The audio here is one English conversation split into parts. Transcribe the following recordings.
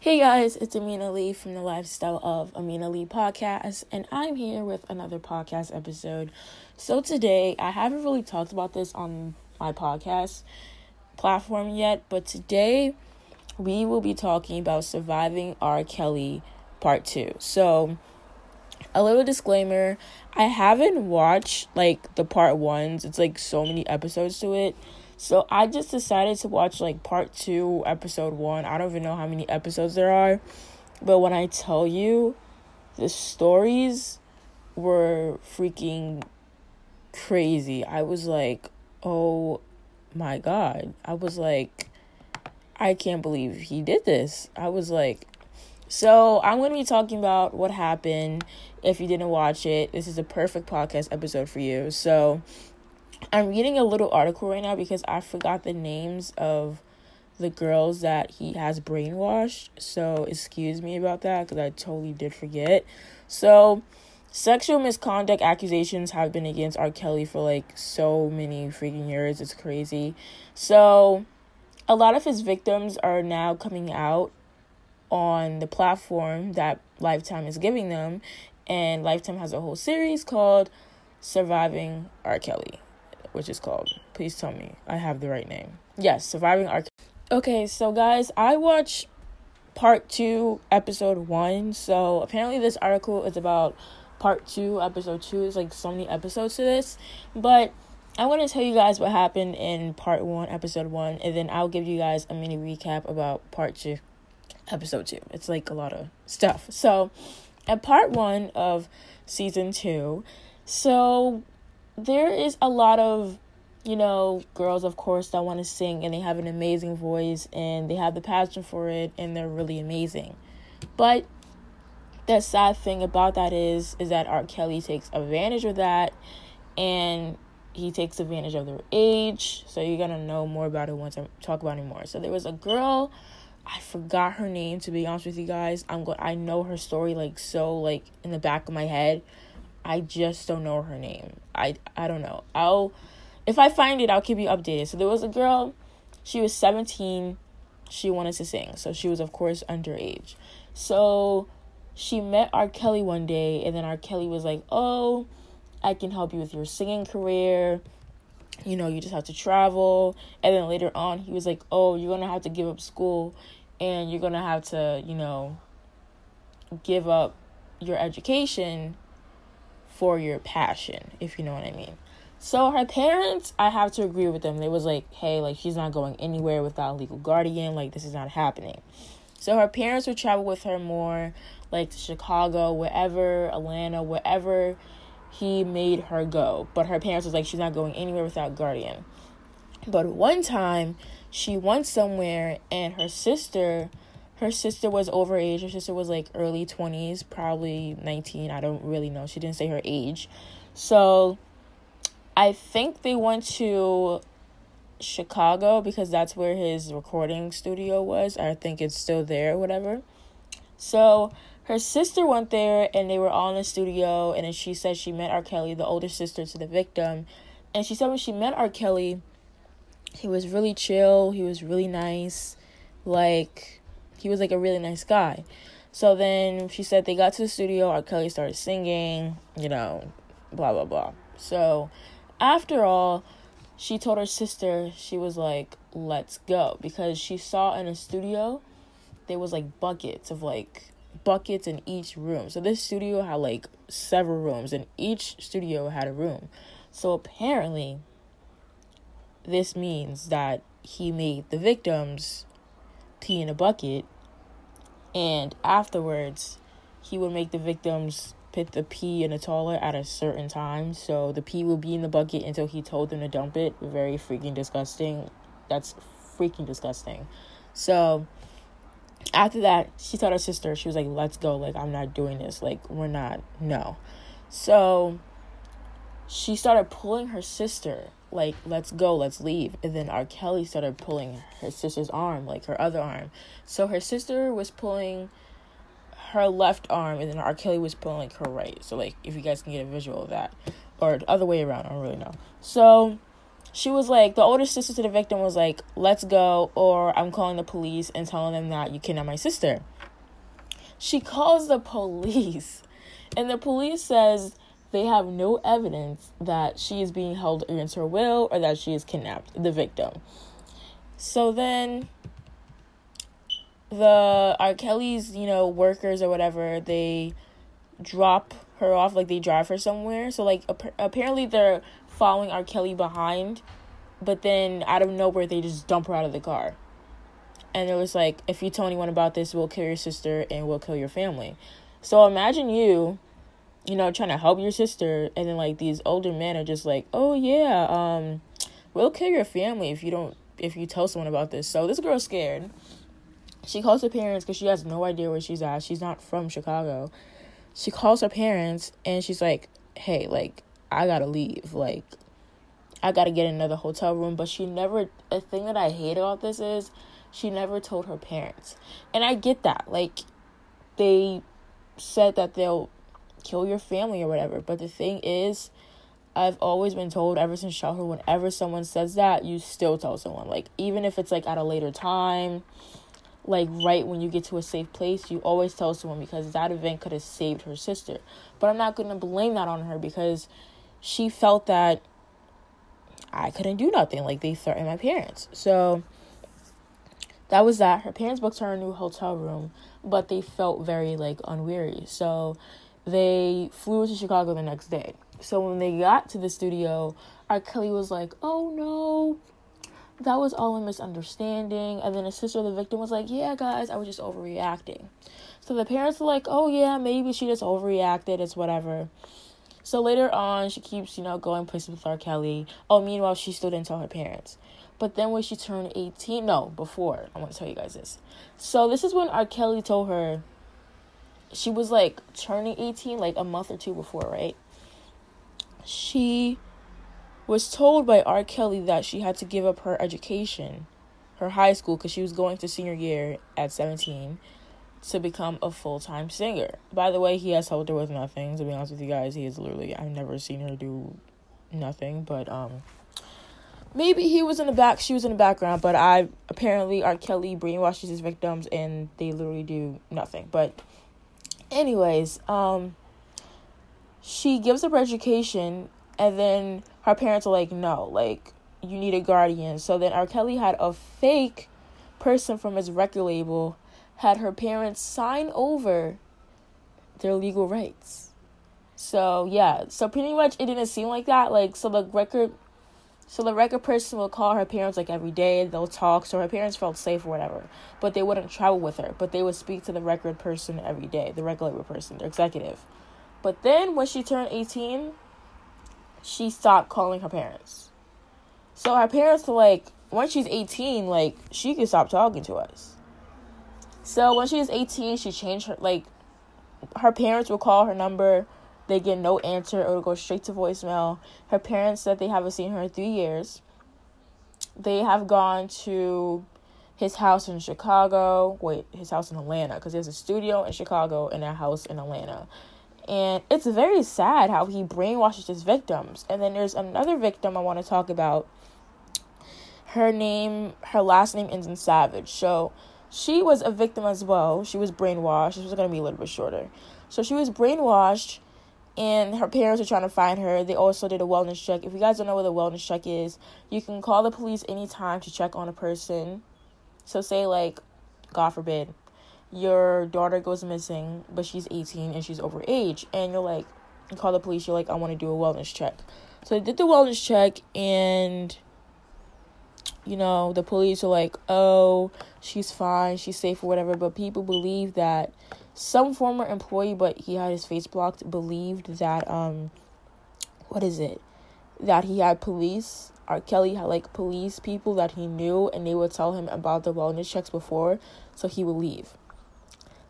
Hey guys, it's Amina Lee from the Lifestyle of Amina Lee podcast, and I'm here with another podcast episode. So, today, I haven't really talked about this on my podcast platform yet, but today we will be talking about surviving R. Kelly part two. So, a little disclaimer I haven't watched like the part ones, it's like so many episodes to it. So I just decided to watch like part two, episode one. I don't even know how many episodes there are. But when I tell you, the stories were freaking crazy. I was like, oh my God. I was like, I can't believe he did this. I was like, so I'm going to be talking about what happened. If you didn't watch it, this is a perfect podcast episode for you. So I'm reading a little article right now because I forgot the names of the girls that he has brainwashed. So, excuse me about that because I totally did forget. So, sexual misconduct accusations have been against R. Kelly for like so many freaking years. It's crazy. So, a lot of his victims are now coming out on the platform that Lifetime is giving them. And Lifetime has a whole series called Surviving R. Kelly which is called. Please tell me I have the right name. Yes, Surviving R. Okay, so guys, I watched part two, episode one. So apparently, this article is about part two, episode two. There's like so many episodes to this, but I want to tell you guys what happened in part one, episode one, and then I'll give you guys a mini recap about part two, episode two. It's like a lot of stuff. So, at part one of season two, so there is a lot of you know girls of course that want to sing and they have an amazing voice and they have the passion for it and they're really amazing. But the sad thing about that is is that R. Kelly takes advantage of that and he takes advantage of their age so you're gonna know more about it once I talk about it more. So there was a girl I forgot her name to be honest with you guys. I'm go- I know her story like so like in the back of my head I just don't know her name. I I don't know. I'll if I find it, I'll keep you updated. So there was a girl, she was 17, she wanted to sing. So she was of course underage. So she met R. Kelly one day and then R. Kelly was like, "Oh, I can help you with your singing career. You know, you just have to travel." And then later on, he was like, "Oh, you're to have to give up school and you're to have to, you know, give up your education for your passion, if you know what I mean. So her parents, I have to agree with them. They was like, "Hey, like she's not going anywhere without a legal guardian. Like this is not happening." So her parents would travel with her more, like to Chicago, wherever, Atlanta, wherever he made her go. But her parents was like, "She's not going anywhere without guardian." But one time, she went somewhere, and her sister her sister was overage. Her sister was like early 20s, probably 19. I don't really know. She didn't say her age. So I think they went to Chicago because that's where his recording studio was. I think it's still there, whatever. So her sister went there and they were all in the studio. And then she said she met R. Kelly, the older sister to the victim. And she said when she met R. Kelly, he was really chill, he was really nice. Like, he was like a really nice guy. So then she said they got to the studio, R. Kelly started singing, you know, blah blah blah. So after all, she told her sister, she was like, let's go. Because she saw in a studio there was like buckets of like buckets in each room. So this studio had like several rooms and each studio had a room. So apparently this means that he made the victims pee in a bucket, and afterwards, he would make the victims put the pee in a toilet at a certain time. So the pee will be in the bucket until he told them to dump it. Very freaking disgusting. That's freaking disgusting. So after that, she told her sister, she was like, let's go. Like, I'm not doing this. Like, we're not. No. So she started pulling her sister like let's go let's leave. And then r. Kelly started pulling her sister's arm like her other arm. So her sister was pulling her left arm and then r. Kelly was pulling like her right. So like if you guys can get a visual of that. Or the other way around i don't really know. So she was like, the older sister to the victim was like, let's go, or I'm calling the police and telling them that you kidnapped my sister. She calls the police, and the police says they have no evidence that she is being held against her will or that she is kidnapped, the victim. So then the R. Kelly's, you know, workers or whatever, they drop her off, like they drive her somewhere. So like ap- apparently they're following R. Kelly behind, but then out of nowhere they just dump her out of the car. And it was like, if you tell anyone about this, we'll kill your sister and we'll kill your family. So imagine you, you know, trying to help your sister, and then like these older men are just like, oh yeah, um, we'll kill your family if you don't if you tell someone about this. So this girl's scared. She calls her parents because she has no idea where she's at. She's not from Chicago. She calls her parents and she's like, hey, like, I gotta leave. Like, I gotta get another hotel room. But she never, a thing that I hate about this is she never told her parents. And I get that. Like, they said that they'll kill your family or whatever. But the thing is, I've always been told ever since childhood, whenever someone says that, you still tell someone. Like, even if it's like at a later time, like right when you get to a safe place, you always tell someone because that event could have saved her sister. But I'm not going to blame that on her because she felt that I couldn't do nothing. Like, they threatened my parents. So, that was that. Her parents booked her a new hotel room, but they felt very like unweary. So they flew to Chicago the next day. So when they got to the studio, R. Kelly was like, "Oh no, that was all a misunderstanding." And then his sister, of the victim, was like, "Yeah, guys, I was just overreacting." So the parents were like, "Oh yeah, maybe she just overreacted. It's whatever." So later on, she keeps, you know, going places with R. Kelly. Oh, meanwhile, she still didn't tell her parents. But then when she turned 18, no, before, I want to tell you guys this. So this is when R. Kelly told her she was like turning 18, like a month or two before, right? She was told by R. Kelly that she had to give up her education, her high school, because she was going to senior year at 17 to become a full time singer. By the way, he has helped her with nothing. To be honest with you guys, he is literally I've never seen her do nothing, but um maybe he was in the back, she was in the background, but I apparently R. Kelly brainwashes his victims and they literally do nothing. But anyways, um she gives up her education and then her parents are like, No, like you need a guardian. So then R. Kelly had a fake person from his record label had her parents sign over their legal rights. So yeah, so pretty much it didn't seem like that. Like so the record so the record person will call her parents like every day, they'll talk, so her parents felt safe or whatever. But they wouldn't travel with her, but they would speak to the record person every day, the label person, the executive. But then when she turned 18, she stopped calling her parents. So her parents were like, once she's 18, like, she can stop talking to us. So when she was 18, she changed her, like, her parents would call her number. They get no answer. or go straight to voicemail. Her parents said they haven't seen her in three years. They have gone to his house in Chicago. Wait, his house in Atlanta, because he has a studio in Chicago and a house in Atlanta. And it's very sad how he brainwashes his victims. And then there's another victim I want to talk about. Her name, her last name ends in Savage. So she was a victim as well. She was brainwashed. This was going to be a little bit shorter. So she was brainwashed, and her parents were trying to find her. They also did a wellness check. If you guys don't know what a wellness check is, you can call the police anytime to check on a person. So, say, like, God forbid, your daughter goes missing, but she's 18 and she's over age, and you're like, you call the police, you're like, I want to do a wellness check. So, they did the wellness check, and you know, the police are like, oh, she's fine, she's safe or whatever. But people believe that some former employee, but he had his face blocked, believed that, um, what is it? That he had police. R. Kelly had like police people that he knew, and they would tell him about the wellness checks before, so he would leave.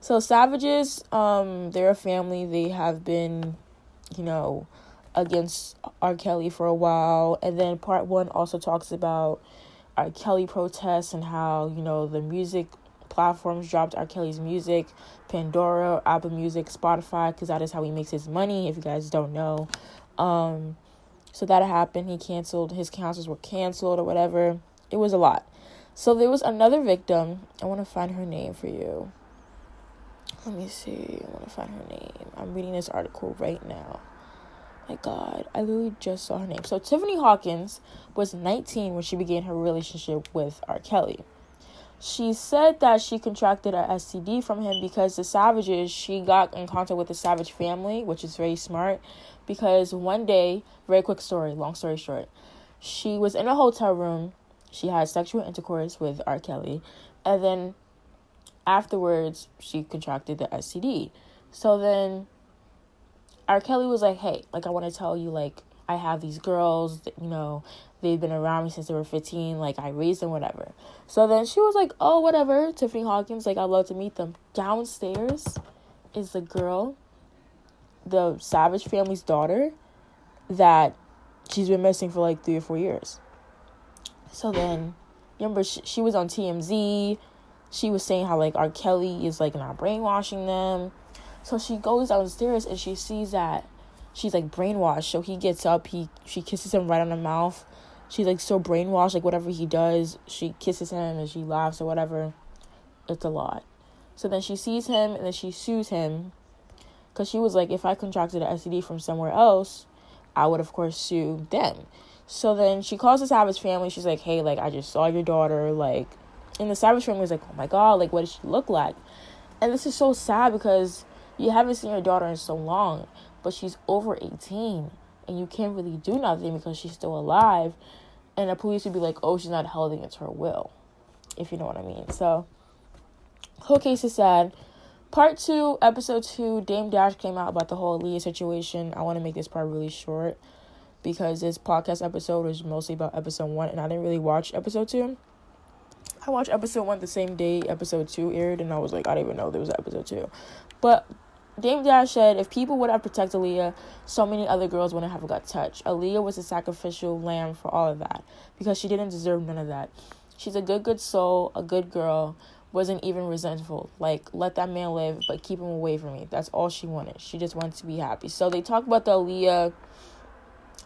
So, Savages, um, they're a family. They have been, you know, against R. Kelly for a while. And then part one also talks about R. Kelly protests and how, you know, the music platforms dropped R. Kelly's music, Pandora, Apple Music, Spotify, because that is how he makes his money, if you guys don't know. Um, So that happened. He canceled, his cancels were canceled or whatever. It was a lot. So there was another victim. I want to find her name for you. Let me see. I want to find her name. I'm reading this article right now. My God, I literally just saw her name. So Tiffany Hawkins was 19 when she began her relationship with R. Kelly. She said that she contracted a STD from him because the Savages, she got in contact with the Savage family, which is very smart. Because one day, very quick story, long story short, she was in a hotel room. She had sexual intercourse with R. Kelly. And then afterwards, she contracted the STD. So then R. Kelly was like, hey, like, I want to tell you, like, I have these girls, you know, they've been around me since they were 15 like i raised them whatever. So then she was like oh whatever tiffany hawkins like i'd love to meet them. Downstairs is the girl the savage family's daughter that she's been missing for like three or four years. So then remember she, she was on tmz she was saying how like r. Kelly is like not brainwashing them. So she goes downstairs and she sees that she's like brainwashed. So he gets up, he she kisses him right on the mouth. She's like so brainwashed, like whatever he does, she kisses him and she laughs or whatever. It's a lot. So then she sees him and then she sues him because she was like, if I contracted an STD from somewhere else, I would of course sue them. So then she calls the Savage family. She's like, hey, like I just saw your daughter, like, and the Savage family is like, oh my god, like what does she look like? And this is so sad because you haven't seen your daughter in so long but she's over 18 and you can't really do nothing because she's still alive. And the police would be like, oh, she's not held against her will, if you know what I mean. So, whole case is sad. Part two, episode two, Dame Dash came out about the whole Aaliyah situation. I want to make this part really short because this podcast episode was mostly about episode one, and I didn't really watch episode two. I watched episode one the same day episode two aired, and I was like, I didn't even know there was episode two. But Dame Dash said if people would have protected Aaliyah, so many other girls wouldn't have got touched. Aaliyah was a sacrificial lamb for all of that because she didn't deserve none of that. She's a good, good soul, a good girl, wasn't even resentful. Like, let that man live, but keep him away from me. That's all she wanted. She just wanted to be happy. So they talk about the Aaliyah.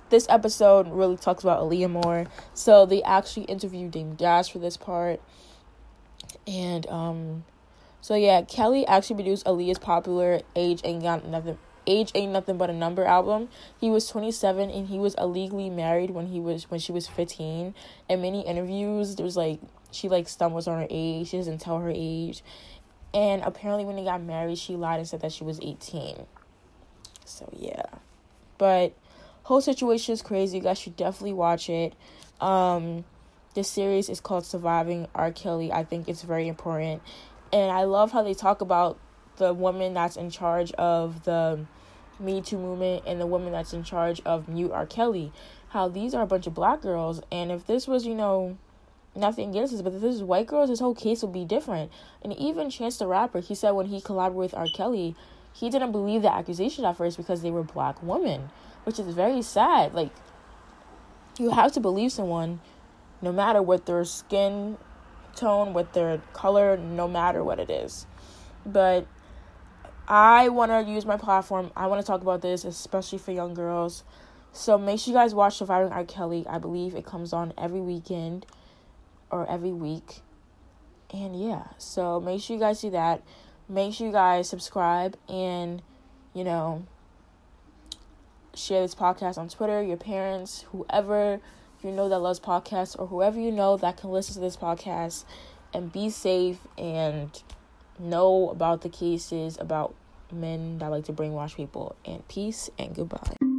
This episode really talks about Aaliyah more. So they actually interviewed Dame Dash for this part. And um so yeah, Kelly actually produced Aaliyah's popular "Age Ain't Got Nothing." Age ain't nothing but a number album. He was 27 and he was illegally married when he was when she was 15. In many interviews, there's like she like stumbles on her age. She doesn't tell her age, and apparently when they got married, she lied and said that she was 18. So yeah, but whole situation is crazy. You guys should definitely watch it. Um, this series is called Surviving R. Kelly. I think it's very important and I love how they talk about the woman that's in charge of the Me Too movement and the woman that's in charge of Mute R. Kelly. How these are a bunch of black girls, and if this was, you know, nothing against this, but if this is white girls, this whole case would be different. And even Chance the Rapper, he said when he collaborated with R. Kelly, he didn't believe the accusation at first because they were black women, which is very sad. Like, you have to believe someone no matter what their skin tone, with their color, no matter what it is. But I want to use my platform. I want to talk about this, especially for young girls. So make sure you guys watch Surviving R. Kelly. I believe it comes on every weekend or every week. And yeah, so make sure you guys do that. Make sure you guys subscribe and, you know, share this podcast on Twitter, your parents, whoever you know that loves podcasts or whoever you know that can listen to this podcast and be safe and know about the cases about men that like to brainwash people. And peace and goodbye.